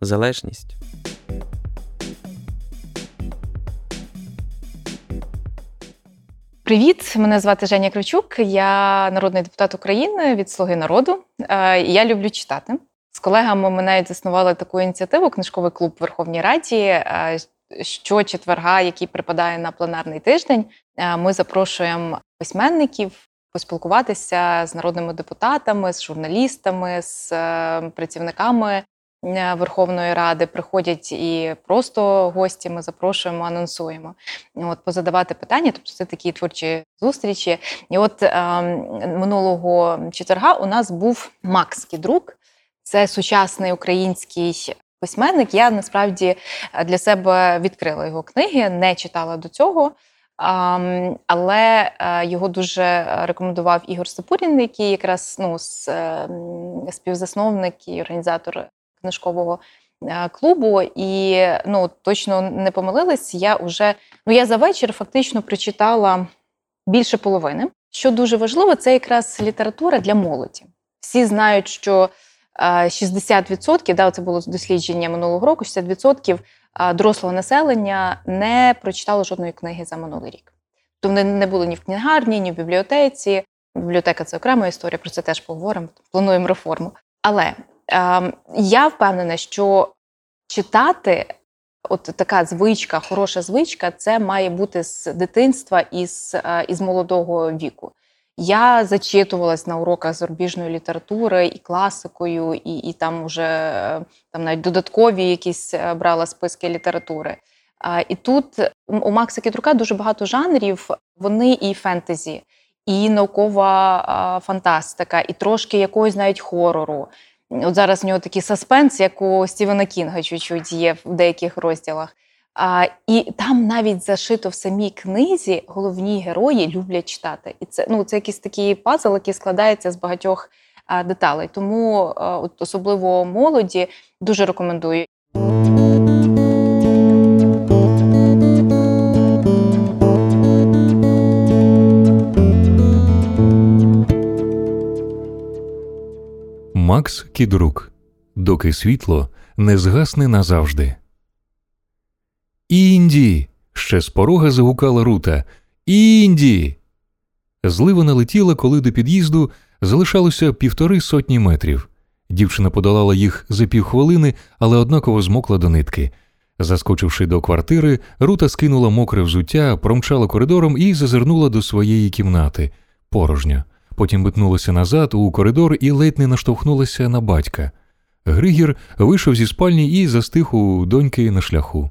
залежність. Привіт, мене звати Женя Кривчук. Я народний депутат України від Слуги народу. Е, я люблю читати. З колегами ми навіть заснували таку ініціативу Книжковий клуб в Верховній Раді. Е, що четверга, який припадає на пленарний тиждень, е, ми запрошуємо письменників поспілкуватися з народними депутатами, з журналістами, з працівниками Верховної Ради приходять і просто гості. Ми запрошуємо, анонсуємо. От позадавати питання, тобто це такі творчі зустрічі. І от е, минулого четверга у нас був Макс Кідрук, це сучасний український. Письменник, я насправді для себе відкрила його книги, не читала до цього, але е, його дуже рекомендував Ігор Сапурін, який якраз ну, ем, співзасновник і організатор книжкового е, клубу, і ну точно не помилилась. Я вже ну я за вечір фактично прочитала більше половини. Що дуже важливо, це якраз література для молоді. Всі знають, що 60%, е, да, це було дослідження минулого року. 60% е, дорослого населення не прочитало жодної книги за минулий рік. Тобто вони не були ні в книгарні, ні в бібліотеці. Бібліотека це окрема історія, про це теж поговоримо. Плануємо реформу. Але я впевнена, що читати, от така звичка, хороша звичка, це має бути з дитинства і з, е, із молодого віку. Я зачитувалась на уроках зарубіжної літератури і класикою, і і там вже е, там навіть додаткові якісь е, брала списки літератури. І тут у Макса Кітрука дуже багато жанрів. Вони і фентезі, і наукова фантастика, і трошки якогось навіть хорору. От зараз в нього такий саспенс, як у Стівена Кінга, чуть-чуть є в деяких розділах. А, І там навіть зашито в самій книзі головні герої люблять читати. І це ну, це якийсь такий пазл, який складається з багатьох а, деталей. Тому а, от особливо молоді дуже рекомендую. Макс Кідрук. Доки світло не згасне назавжди. Інді. ще з порога загукала рута. Інді. Злива налетіла, коли до під'їзду залишалося півтори сотні метрів. Дівчина подолала їх за півхвилини, але однаково змокла до нитки. Заскочивши до квартири, рута скинула мокре взуття, промчала коридором і зазирнула до своєї кімнати порожньо потім метнулася назад у коридор і ледь не наштовхнулася на батька. Григір вийшов зі спальні і застиг у доньки на шляху.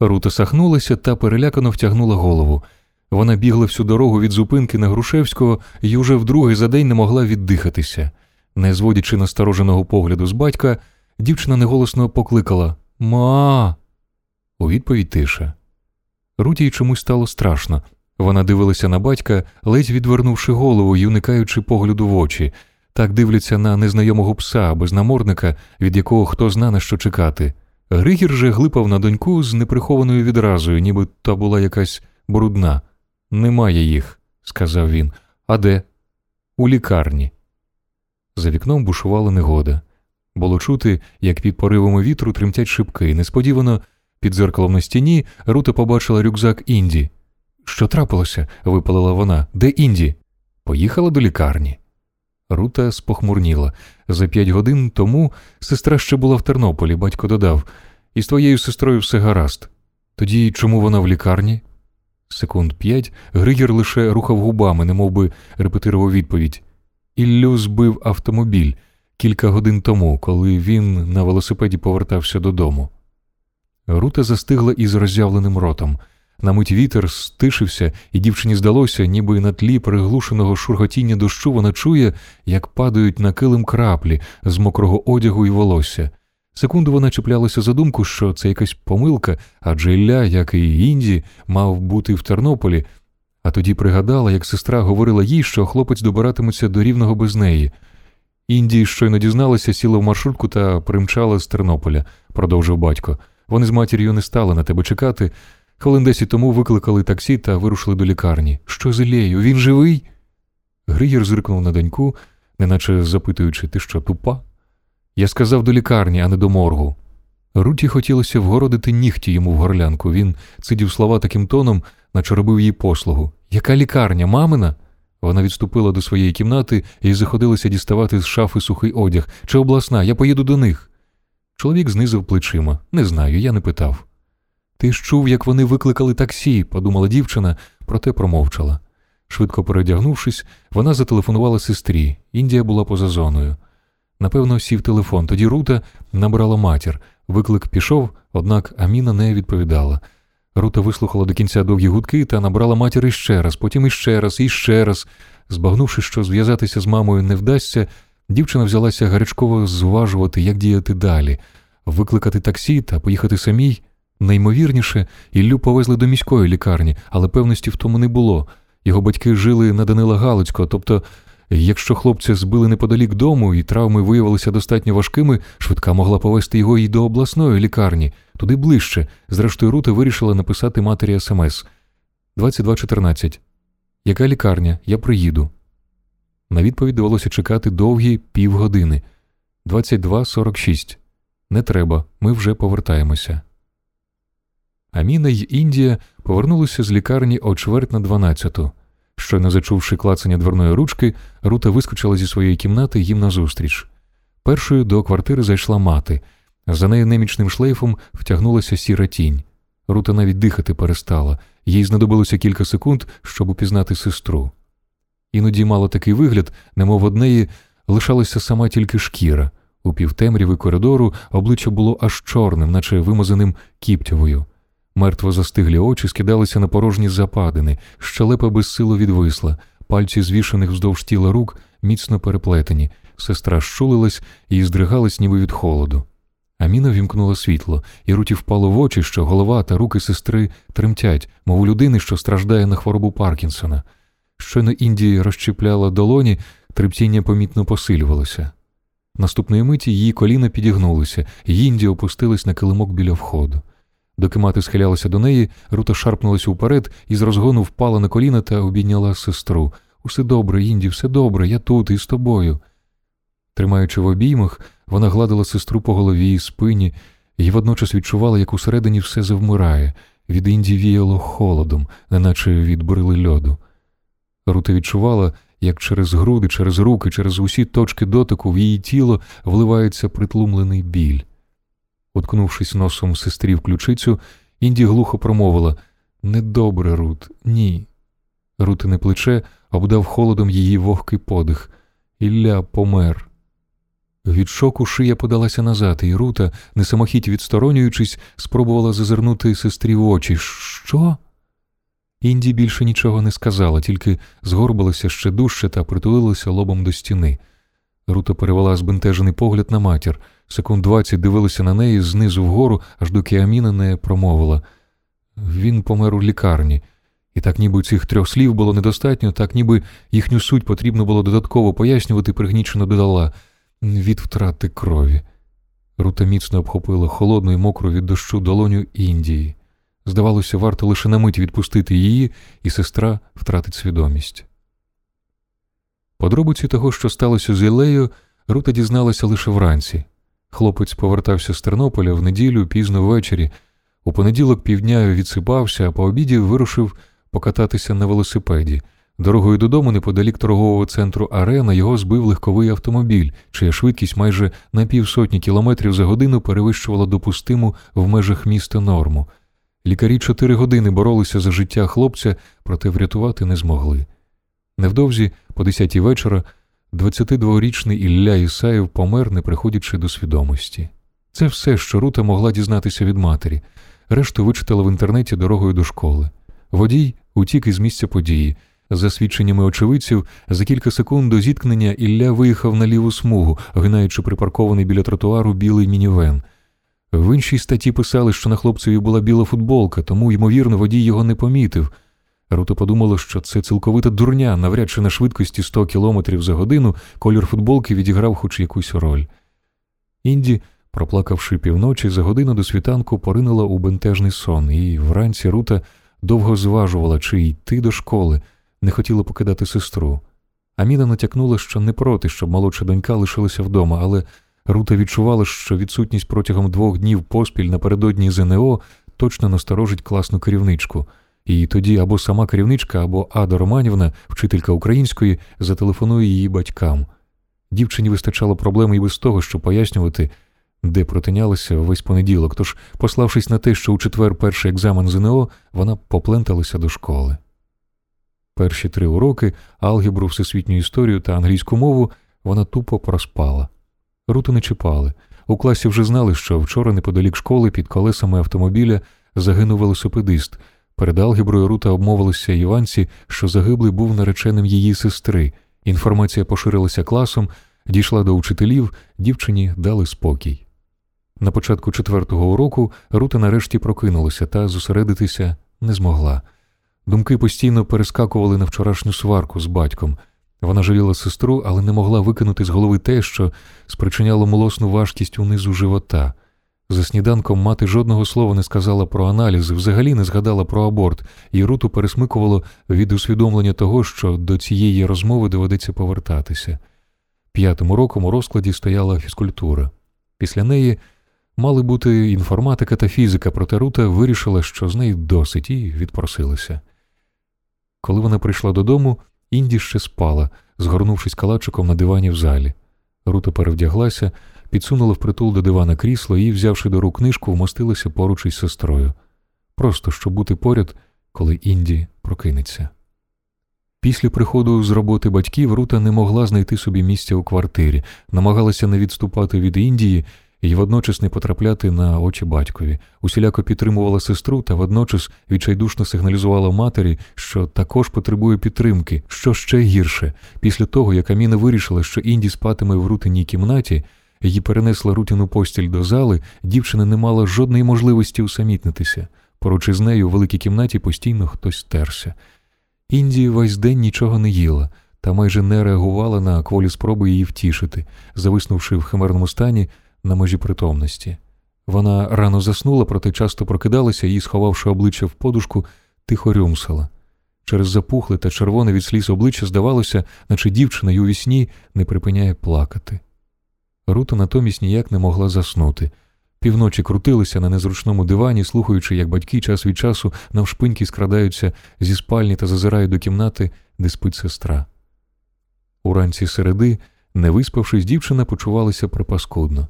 Рута сахнулася та перелякано втягнула голову. Вона бігла всю дорогу від зупинки на Грушевського і уже вдруге за день не могла віддихатися. Не зводячи настороженого погляду з батька, дівчина неголосно покликала Ма. У відповідь тиша. Руті чомусь стало страшно. Вона дивилася на батька, ледь відвернувши голову й уникаючи погляду в очі, так дивляться на незнайомого пса без намордника, від якого хто зна на що чекати. Григір же глипав на доньку з неприхованою відразою, ніби та була якась брудна. Немає їх, сказав він. А де? У лікарні. За вікном бушувала негода. Було чути, як під поривами вітру тремтять шибки. Несподівано, під зеркалом на стіні, Рута побачила рюкзак Інді. Що трапилося? випалила вона. Де Інді? Поїхала до лікарні. Рута спохмурніла. За п'ять годин тому сестра ще була в Тернополі, батько додав, і з твоєю сестрою все гаразд. Тоді чому вона в лікарні? Секунд п'ять Григір лише рухав губами, немов би репетирував відповідь. Іллю збив автомобіль кілька годин тому, коли він на велосипеді повертався додому. Рута застигла із роззявленим ротом. На мить вітер стишився, і дівчині здалося, ніби на тлі приглушеного шурготіння дощу вона чує, як падають на килим краплі з мокрого одягу і волосся. Секунду вона чіплялася за думку, що це якась помилка, адже Ілля, як і Інді, мав бути в Тернополі, а тоді пригадала, як сестра говорила їй, що хлопець добиратиметься до рівного без неї. Інді щойно дізналася, сіла в маршрутку та примчала з Тернополя, продовжив батько. Вони з матір'ю не стали на тебе чекати. Хвилин десять тому викликали таксі та вирушили до лікарні. Що з Іллею? Він живий? Гриєр зиркнув на доньку, неначе запитуючи, ти що, тупа? Я сказав до лікарні, а не до моргу. Руті хотілося вгородити нігті йому в горлянку. Він цидів слова таким тоном, наче робив їй послугу. Яка лікарня, мамина? Вона відступила до своєї кімнати і заходилася діставати з шафи сухий одяг. Чи обласна, я поїду до них. Чоловік знизив плечима. Не знаю, я не питав. Ти ж чув, як вони викликали таксі, подумала дівчина, проте промовчала. Швидко передягнувшись, вона зателефонувала сестрі. Індія була поза зоною. Напевно, сів телефон. Тоді Рута набрала матір. Виклик пішов, однак Аміна не відповідала. Рута вислухала до кінця довгі гудки та набрала матір іще раз, потім іще раз, і ще раз. Збагнувши, що зв'язатися з мамою не вдасться, дівчина взялася гарячково зважувати, як діяти далі, викликати таксі та поїхати самій. Наймовірніше, Іллю повезли до міської лікарні, але певності в тому не було. Його батьки жили на Данила Галицького, тобто, якщо хлопця збили неподалік дому і травми виявилися достатньо важкими, швидка могла повезти його і до обласної лікарні, туди ближче. Зрештою, Рута вирішила написати матері смс 22.14. Яка лікарня? Я приїду. На відповідь довелося чекати довгі півгодини. 22.46. Не треба, ми вже повертаємося. Аміна й Індія повернулися з лікарні о чверть на дванадцяту. Щойно зачувши клацання дверної ручки, Рута вискочила зі своєї кімнати їм назустріч. Першою до квартири зайшла мати. За нею немічним шлейфом втягнулася сіра тінь. Рута навіть дихати перестала, їй знадобилося кілька секунд, щоб упізнати сестру. Іноді мала такий вигляд, немов од неї лишалася сама тільки шкіра. У півтемряви коридору обличчя було аж чорним, наче вимазаним кіптявою. Мертво застиглі очі скидалися на порожні западини, щелепа безсило відвисла, пальці звішаних вздовж тіла рук міцно переплетені, сестра щулилась і здригалась ніби від холоду. Аміна вімкнула світло, і руті впало в очі, що голова та руки сестри тремтять, мов у людини, що страждає на хворобу Паркінсона. Щойно Індії розчіпляла долоні, трептіння помітно посилювалося. Наступної миті її коліна підігнулися, і Інді опустилась на килимок біля входу. Доки мати схилялася до неї, Рута шарпнулася вперед і з розгону впала на коліна та обійняла сестру. Усе добре, Інді, все добре, я тут і з тобою. Тримаючи в обіймах, вона гладила сестру по голові і спині, і водночас відчувала, як усередині все завмирає, від Інді віяло холодом, неначе від брили льоду. Рута відчувала, як через груди, через руки, через усі точки дотику в її тіло вливається притлумлений біль. Уткнувшись носом сестрі в ключицю, Інді глухо промовила Недобре, Рут, ні. Рутине плече обдав холодом її вогкий подих. Ілля помер. Від шоку шия подалася назад, і Рута, несамохіть відсторонюючись, спробувала зазирнути сестрі в очі. Що? Інді більше нічого не сказала, тільки згорбилася ще дужче та притулилася лобом до стіни. Рута перевела збентежений погляд на матір. Секунд двадцять дивилася на неї знизу вгору, аж доки Аміна не промовила. Він помер у лікарні. І так ніби цих трьох слів було недостатньо, так ніби їхню суть потрібно було додатково пояснювати, пригнічено додала від втрати крові. Рута міцно обхопила холодну і мокру від дощу долоню Індії. Здавалося, варто лише на мить відпустити її, і сестра втратить свідомість. Подробиці того, що сталося з Ілею, Рута дізналася лише вранці. Хлопець повертався з Тернополя в неділю пізно ввечері. У понеділок півдня відсипався, а по обіді вирушив покататися на велосипеді. Дорогою додому, неподалік торгового центру Арена, його збив легковий автомобіль, чия швидкість майже на півсотні кілометрів за годину перевищувала допустиму в межах міста норму. Лікарі чотири години боролися за життя хлопця, проте врятувати не змогли. Невдовзі, по десятій вечора, 22-річний Ілля Ісаєв помер, не приходячи до свідомості. Це все, що Рута могла дізнатися від матері. Решту вичитала в інтернеті дорогою до школи. Водій утік із місця події. За свідченнями очевидців, за кілька секунд до зіткнення Ілля виїхав на ліву смугу, гинаючи припаркований біля тротуару білий мінівен. В іншій статті писали, що на хлопцеві була біла футболка, тому, ймовірно, водій його не помітив. Рута подумала, що це цілковита дурня, навряд чи на швидкості 100 км за годину колір футболки відіграв хоч якусь роль. Інді, проплакавши півночі, за годину до світанку поринула у бентежний сон, і вранці Рута довго зважувала, чи йти до школи, не хотіла покидати сестру. Аміна натякнула, що не проти, щоб молодша донька лишилася вдома, але Рута відчувала, що відсутність протягом двох днів поспіль напередодні ЗНО точно насторожить класну керівничку. І тоді або сама керівничка, або Ада Романівна, вчителька української, зателефонує її батькам. Дівчині вистачало проблеми і без того, щоб пояснювати, де протинялася весь понеділок, тож, пославшись на те, що у четвер перший екзамен ЗНО, вона попленталася до школи. Перші три уроки алгебру, всесвітню історію та англійську мову вона тупо проспала. Руту не чіпали. У класі вже знали, що вчора неподалік школи під колесами автомобіля загинув велосипедист. Перед алгеброю Рута обмовилася Іванці, що загиблий був нареченим її сестри. Інформація поширилася класом, дійшла до учителів, дівчині дали спокій. На початку четвертого уроку Рута нарешті прокинулася та зосередитися не змогла. Думки постійно перескакували на вчорашню сварку з батьком. Вона жаліла сестру, але не могла викинути з голови те, що спричиняло молосну важкість унизу живота. За сніданком мати жодного слова не сказала про аналізи, взагалі не згадала про аборт, і Руту пересмикувало від усвідомлення того, що до цієї розмови доведеться повертатися. П'ятим уроком у розкладі стояла фізкультура. Після неї мали бути інформатика та фізика, проте Рута вирішила, що з неї досить, і відпросилася. Коли вона прийшла додому, Інді ще спала, згорнувшись калачиком на дивані в залі. Рута перевдяглася, підсунула впритул до дивана крісло і, взявши до рук книжку, вмостилася поруч із сестрою. Просто щоб бути поряд, коли Інді прокинеться. Після приходу з роботи батьків Рута не могла знайти собі місця у квартирі, намагалася не відступати від Індії і водночас не потрапляти на очі батькові, усіляко підтримувала сестру та водночас відчайдушно сигналізувала матері, що також потребує підтримки, що ще гірше. Після того, як Аміна вирішила, що Інді спатиме в рутиній кімнаті, її перенесла рутіну постіль до зали, дівчина не мала жодної можливості усамітнитися. Поруч із нею у великій кімнаті постійно хтось терся. Інді весь день нічого не їла та майже не реагувала на кволі спроби її втішити, зависнувши в химерному стані на межі притомності. Вона рано заснула, проте часто прокидалася і, сховавши обличчя в подушку, тихо рюмсала. Через запухле та червоне від сліз обличчя здавалося, наче дівчина й у вісні не припиняє плакати. Рута натомість ніяк не могла заснути. Півночі крутилися на незручному дивані, слухаючи, як батьки час від часу навшпиньки скрадаються зі спальні та зазирають до кімнати, де спить сестра. Уранці середи, не виспавшись, дівчина почувалася припаскудно.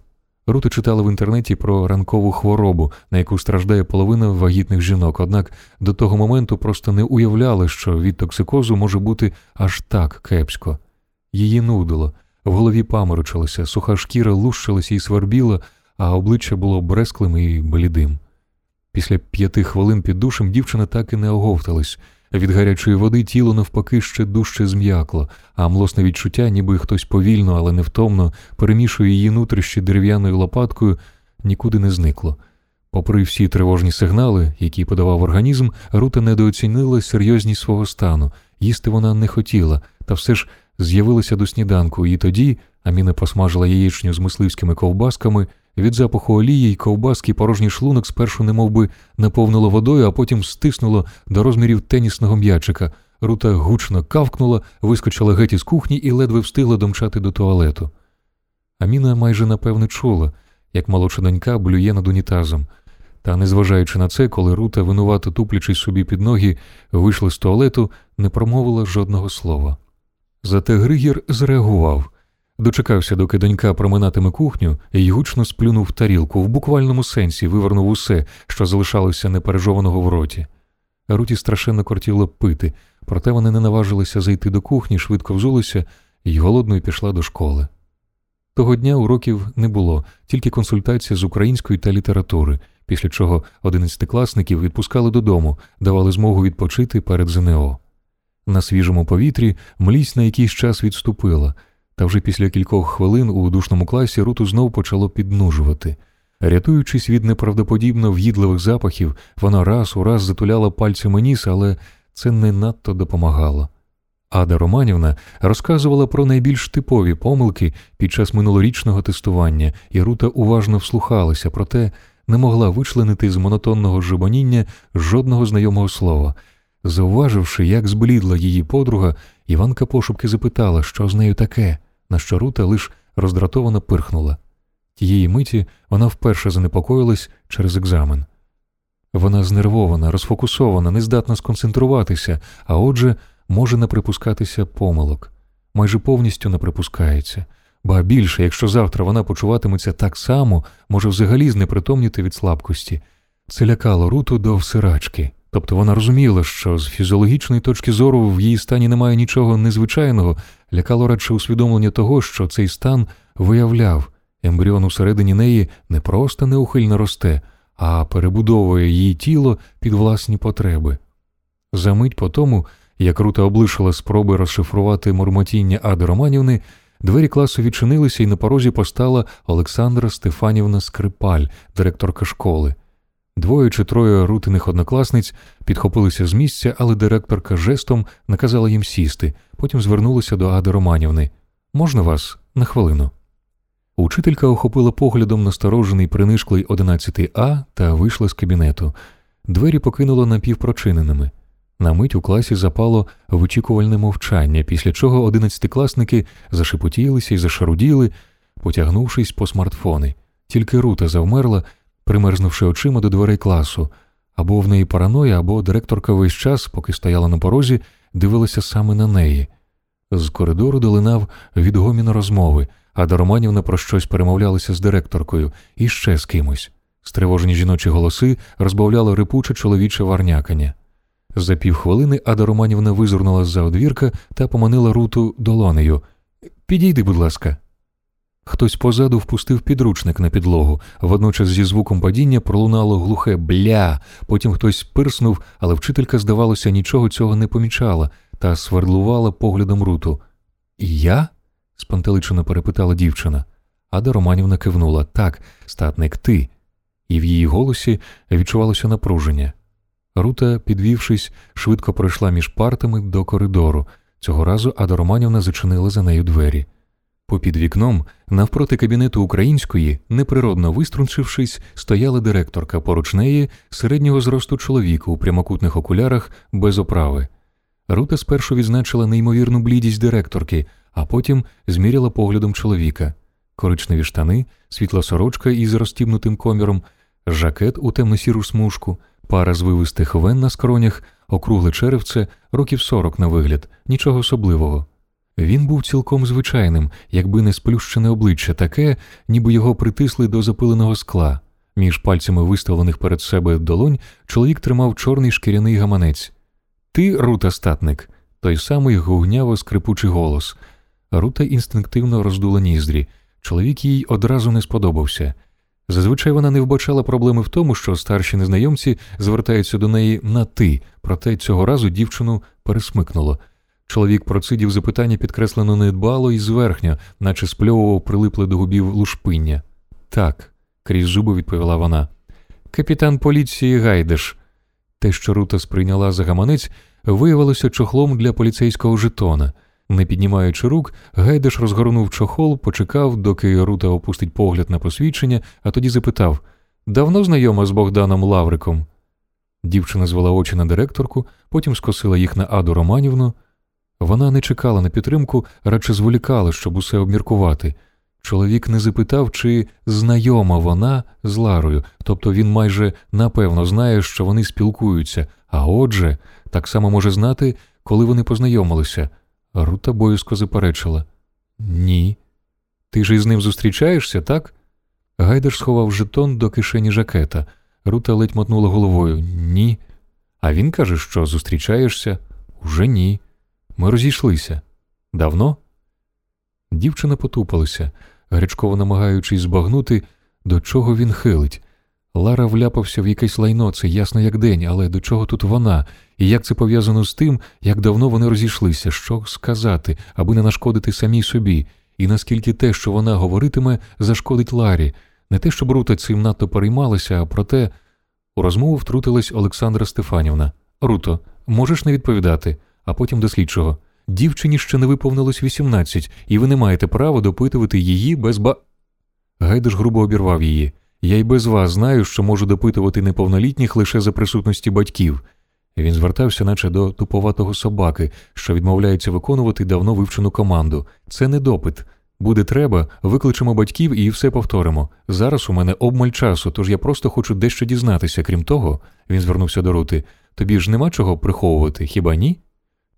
Рута читала в інтернеті про ранкову хворобу, на яку страждає половина вагітних жінок, однак до того моменту просто не уявляла, що від токсикозу може бути аж так кепсько. Її нудило, в голові паморочилося, суха шкіра лущилася і свербіла, а обличчя було бресклим і блідим. Після п'яти хвилин під душем дівчина так і не оговталась. Від гарячої води тіло навпаки ще дужче зм'якло, а млосне відчуття, ніби хтось повільно, але невтомно перемішує її нутрищі дерев'яною лопаткою, нікуди не зникло. Попри всі тривожні сигнали, які подавав організм, Рута недооцінила серйозність свого стану. Їсти вона не хотіла, та все ж з'явилася до сніданку, і тоді Аміна посмажила яєчню з мисливськими ковбасками. Від запаху олії й ковбаски порожній шлунок спершу немовби наповнило водою, а потім стиснуло до розмірів тенісного м'ячика. Рута гучно кавкнула, вискочила геть із кухні і ледве встигла домчати до туалету. Аміна майже напевне чула, як молодша донька блює над унітазом. Та, незважаючи на це, коли Рута, винувато туплячись собі під ноги, вийшла з туалету, не промовила жодного слова. Зате Григір зреагував. Дочекався, доки донька проминатиме кухню, і гучно сплюнув тарілку, в буквальному сенсі вивернув усе, що залишалося непережованого в роті. Руті страшенно кортіло пити, проте вони не наважилися зайти до кухні, швидко взулися і голодною пішла до школи. Того дня уроків не було, тільки консультація з української та літератури, після чого одинадцятикласників відпускали додому, давали змогу відпочити перед ЗНО. На свіжому повітрі млість на якийсь час відступила, та вже після кількох хвилин у душному класі руту знов почало піднужувати. Рятуючись від неправдоподібно в'їдливих запахів, вона раз у раз затуляла пальцями ніс, але це не надто допомагало. Ада Романівна розказувала про найбільш типові помилки під час минулорічного тестування, і Рута уважно вслухалася, проте не могла вичленити з монотонного жебоніння жодного знайомого слова. Зауваживши, як зблідла її подруга, Іванка пошупки запитала, що з нею таке, на що Рута лиш роздратовано пирхнула. Тієї миті вона вперше занепокоїлась через екзамен. Вона знервована, розфокусована, не здатна сконцентруватися, а отже, може не припускатися помилок, майже повністю не припускається, ба більше, якщо завтра вона почуватиметься так само, може взагалі знепритомніти від слабкості. Це лякало руту до всирачки. Тобто вона розуміла, що з фізіологічної точки зору в її стані немає нічого незвичайного, лякало радше усвідомлення того, що цей стан виявляв, ембріон усередині неї не просто неухильно росте, а перебудовує її тіло під власні потреби. Замить по тому, як Рута облишила спроби розшифрувати мурмотіння Ади Романівни, двері класу відчинилися і на порозі постала Олександра Стефанівна Скрипаль, директорка школи. Двоє чи троє рутиних однокласниць підхопилися з місця, але директорка жестом наказала їм сісти, потім звернулася до Ади Романівни. Можна вас на хвилину? Учителька охопила поглядом насторожений принишклий 11 А та вийшла з кабінету. Двері покинула напівпрочиненими. На мить у класі запало вичікувальне мовчання, після чого одинадцятикласники зашепотілися і зашаруділи, потягнувшись по смартфони. Тільки рута завмерла, примерзнувши очима до дверей класу. Або в неї параноя, або директорка весь час, поки стояла на порозі, дивилася саме на неї. З коридору долинав відгомін розмови, а Романівна про щось перемовлялася з директоркою і ще з кимось. Стривожені жіночі голоси розбавляло рипуче чоловіче варнякання. За півхвилини Ада Романівна визирнула з-за одвірка та поманила руту долонею. Підійди, будь ласка. Хтось позаду впустив підручник на підлогу, водночас зі звуком падіння пролунало глухе бля, потім хтось пирснув, але вчителька, здавалося, нічого цього не помічала та свердлувала поглядом руту. Я? спантеличено перепитала дівчина. Ада Романівна кивнула так, статник ти, і в її голосі відчувалося напруження. Рута, підвівшись, швидко пройшла між партами до коридору. Цього разу Ада Романівна зачинила за нею двері. Попід вікном, навпроти кабінету української, неприродно виструнчившись, стояла директорка поруч неї середнього зросту чоловіка у прямокутних окулярах без оправи. Рута спершу відзначила неймовірну блідість директорки, а потім зміряла поглядом чоловіка. Коричневі штани, світла сорочка із розтібнутим коміром, жакет у темно-сіру смужку, пара звивистих вен на скронях, округле черевце, років сорок на вигляд, нічого особливого. Він був цілком звичайним, якби не сплющене обличчя, таке, ніби його притисли до запиленого скла. Між пальцями виставлених перед себе долонь чоловік тримав чорний шкіряний гаманець. Ти, Рута статник, той самий гугняво скрипучий голос. Рута інстинктивно роздула ніздрі. Чоловік їй одразу не сподобався. Зазвичай вона не вбачала проблеми в тому, що старші незнайомці звертаються до неї на ти, проте цього разу дівчину пересмикнуло. Чоловік процидів запитання підкреслено недбало і зверхньо, наче спльовував прилипле до губів лушпиння. Так, крізь зуби відповіла вона. Капітан поліції Гайдеш. Те, що Рута сприйняла за гаманець, виявилося чохлом для поліцейського жетона. Не піднімаючи рук, Гайдеш розгорнув чохол, почекав, доки Рута опустить погляд на посвідчення, а тоді запитав давно знайома з Богданом Лавриком. Дівчина звела очі на директорку, потім скосила їх на Аду Романівну. Вона не чекала на підтримку, радше зволікала, щоб усе обміркувати. Чоловік не запитав, чи знайома вона з Ларою, тобто він майже напевно знає, що вони спілкуються, а отже, так само може знати, коли вони познайомилися. Рута боязко заперечила Ні. Ти ж із ним зустрічаєшся, так? Гайдер сховав жетон до кишені жакета. Рута ледь мотнула головою Ні. А він каже, що зустрічаєшся? Уже ні. Ми розійшлися. Давно? Дівчина потупалася, гарячково намагаючись збагнути, до чого він хилить. Лара вляпався в якесь лайно, це ясно як день, але до чого тут вона? І як це пов'язано з тим, як давно вони розійшлися, що сказати, аби не нашкодити самій собі, і наскільки те, що вона говоритиме, зашкодить Ларі, не те, щоб Рута цим надто переймалася, а проте у розмову втрутилась Олександра Стефанівна. Руто, можеш не відповідати, а потім до слідчого. Дівчині ще не виповнилось 18, і ви не маєте права допитувати її без ба. Гайдаш грубо обірвав її. Я й без вас знаю, що можу допитувати неповнолітніх лише за присутності батьків. Він звертався, наче до туповатого собаки, що відмовляється виконувати давно вивчену команду. Це не допит. Буде треба, викличемо батьків і все повторимо. Зараз у мене обмаль часу, тож я просто хочу дещо дізнатися. Крім того, він звернувся до Рути. Тобі ж нема чого приховувати, хіба ні?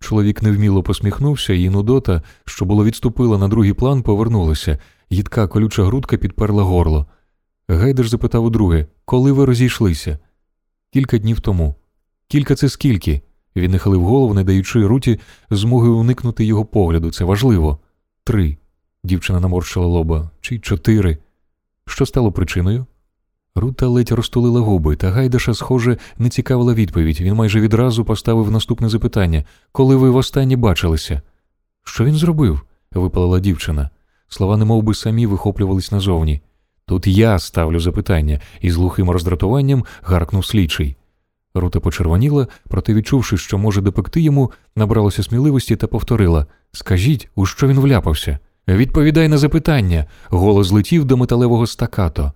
Чоловік невміло посміхнувся, і Нудота, що було відступила на другий план, повернулася. Їдка колюча грудка підперла горло. Гайдер запитав удруге, коли ви розійшлися? Кілька днів тому. Кілька це скільки? Він нахилив голову, не даючи руті змоги уникнути його погляду. Це важливо. Три. Дівчина наморщила лоба. Чи чотири. Що стало причиною? Рута ледь розтулила губи, та Гайдаша, схоже, не цікавила відповідь. Він майже відразу поставив наступне запитання коли ви востаннє бачилися? Що він зробив? випалила дівчина. Слова немов би самі вихоплювались назовні. Тут я ставлю запитання, і з глухим роздратуванням гаркнув слідчий. Рута почервоніла, проте, відчувши, що може допекти йому, набралася сміливості та повторила Скажіть, у що він вляпався? Відповідай на запитання. Голос злетів до металевого стакато.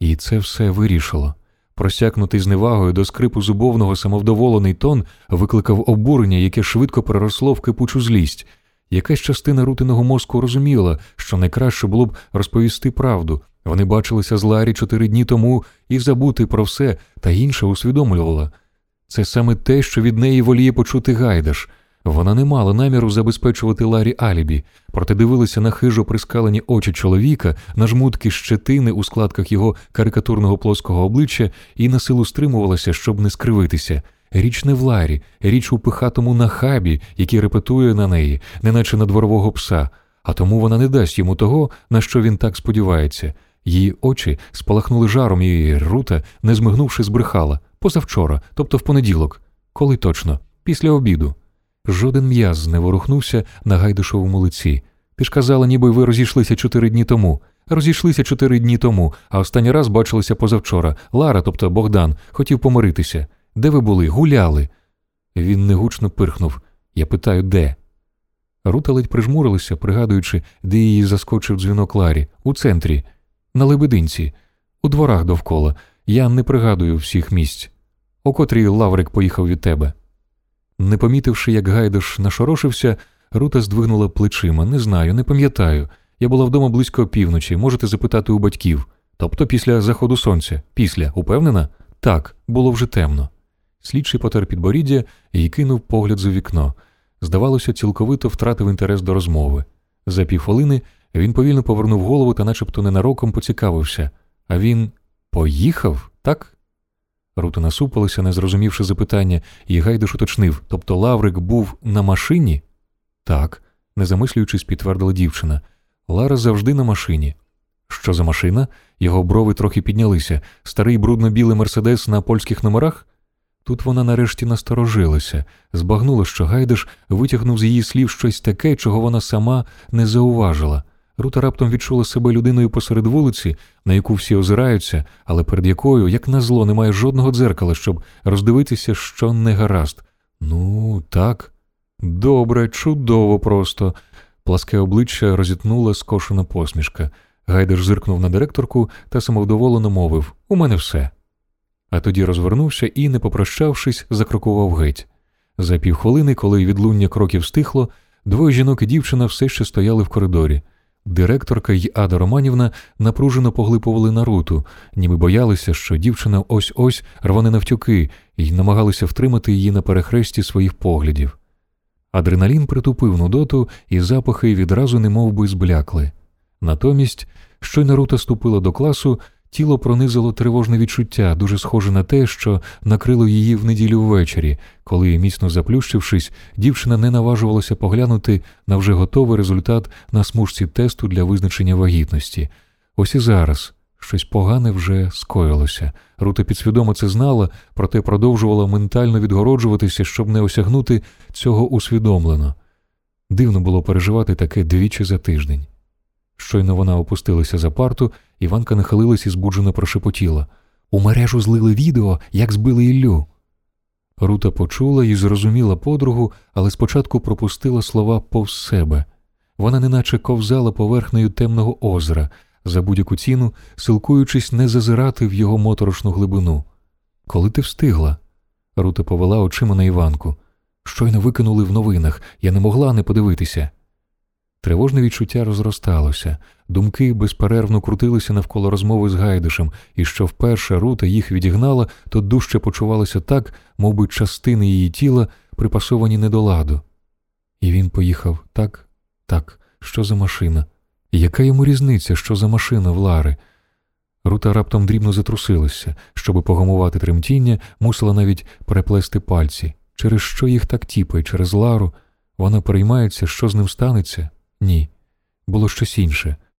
І це все вирішило. Просякнутий зневагою до скрипу зубовного самовдоволений тон викликав обурення, яке швидко переросло в кипучу злість. Якась частина рутиного мозку розуміла, що найкраще було б розповісти правду. Вони бачилися з Ларі чотири дні тому і забути про все, та інше усвідомлювала. Це саме те, що від неї воліє почути Гайдаш. Вона не мала наміру забезпечувати Ларі Алібі, проте дивилася на хижо прискалені очі чоловіка, на жмутки щетини у складках його карикатурного плоского обличчя і на силу стримувалася, щоб не скривитися. Річ не в Ларі, річ у пихатому нахабі, який репетує на неї, неначе на дворового пса, а тому вона не дасть йому того, на що він так сподівається. Її очі спалахнули жаром, і рута, не змигнувши, збрехала позавчора, тобто в понеділок. Коли точно, після обіду. Жоден м'яз не ворухнувся на гайдушовому лиці. Ти ж казала, ніби ви розійшлися чотири дні тому. Розійшлися чотири дні тому, а останній раз бачилися позавчора. Лара, тобто Богдан, хотів помиритися. Де ви були? Гуляли. Він негучно пирхнув. Я питаю, де? Рута ледь прижмурилася, пригадуючи, де її заскочив дзвінок Ларі, у центрі, на Лебединці, у дворах довкола. Я не пригадую всіх місць. О котрій Лаврик поїхав від тебе. Не помітивши, як Гайдаш нашорошився, Рута здвигнула плечима. Не знаю, не пам'ятаю. Я була вдома близько півночі, можете запитати у батьків. Тобто після заходу сонця. Після, упевнена? Так, було вже темно. Слідчий потер підборіддя і кинув погляд за вікно. Здавалося, цілковито втратив інтерес до розмови. За півхвилини він повільно повернув голову та начебто ненароком поцікавився. А він поїхав, так? Рута насупилася, не зрозумівши запитання, і Гайдуш уточнив тобто Лаврик був на машині? Так, не замислюючись, підтвердила дівчина. Лара завжди на машині. Що за машина? Його брови трохи піднялися. Старий брудно-білий мерседес на польських номерах? Тут вона нарешті насторожилася, збагнула, що Гайдаш витягнув з її слів щось таке, чого вона сама не зауважила. Рута раптом відчула себе людиною посеред вулиці, на яку всі озираються, але перед якою, як назло, немає жодного дзеркала, щоб роздивитися, що не гаразд. Ну, так. Добре, чудово просто. Пласке обличчя розітнула скошена посмішка. Гайдер зиркнув на директорку та самовдоволено мовив У мене все. А тоді розвернувся і, не попрощавшись, закрокував геть. За півхвилини, коли відлуння кроків стихло, двоє жінок і дівчина все ще стояли в коридорі. Директорка й Ада Романівна напружено поглипували Наруту, ніби боялися, що дівчина ось ось рване навтюки, і намагалися втримати її на перехресті своїх поглядів. Адреналін притупив нудоту, і запахи відразу немов би зблякли. Натомість, щойно Рута ступила до класу, тіло пронизило тривожне відчуття, дуже схоже на те, що накрило її в неділю ввечері, коли, міцно заплющившись, дівчина не наважувалася поглянути на вже готовий результат на смужці тесту для визначення вагітності. Ось і зараз Щось погане вже скоїлося. Рута підсвідомо це знала, проте продовжувала ментально відгороджуватися, щоб не осягнути цього усвідомлено. Дивно було переживати таке двічі за тиждень. Щойно вона опустилася за парту, Іванка нахилилась і збуджено прошепотіла. У мережу злили відео, як збили Іллю. Рута почула і зрозуміла подругу, але спочатку пропустила слова повз себе. Вона неначе ковзала поверхнею темного озера, за будь-яку ціну, силкуючись не зазирати в його моторошну глибину. Коли ти встигла? Рута повела очима на Іванку. Щойно викинули в новинах, я не могла не подивитися. Тривожне відчуття розросталося, думки безперервно крутилися навколо розмови з Гайдишем, і що вперше Рута їх відігнала, то дужче почувалася так, мов частини її тіла припасовані не до ладу. І він поїхав так, так, що за машина? Яка йому різниця, що за машина в Лари? Рута раптом дрібно затрусилася, щоби погамувати тремтіння, мусила навіть переплести пальці. Через що їх так тіпає, через Лару? Вона переймається, що з ним станеться? Ні. Було щось інше,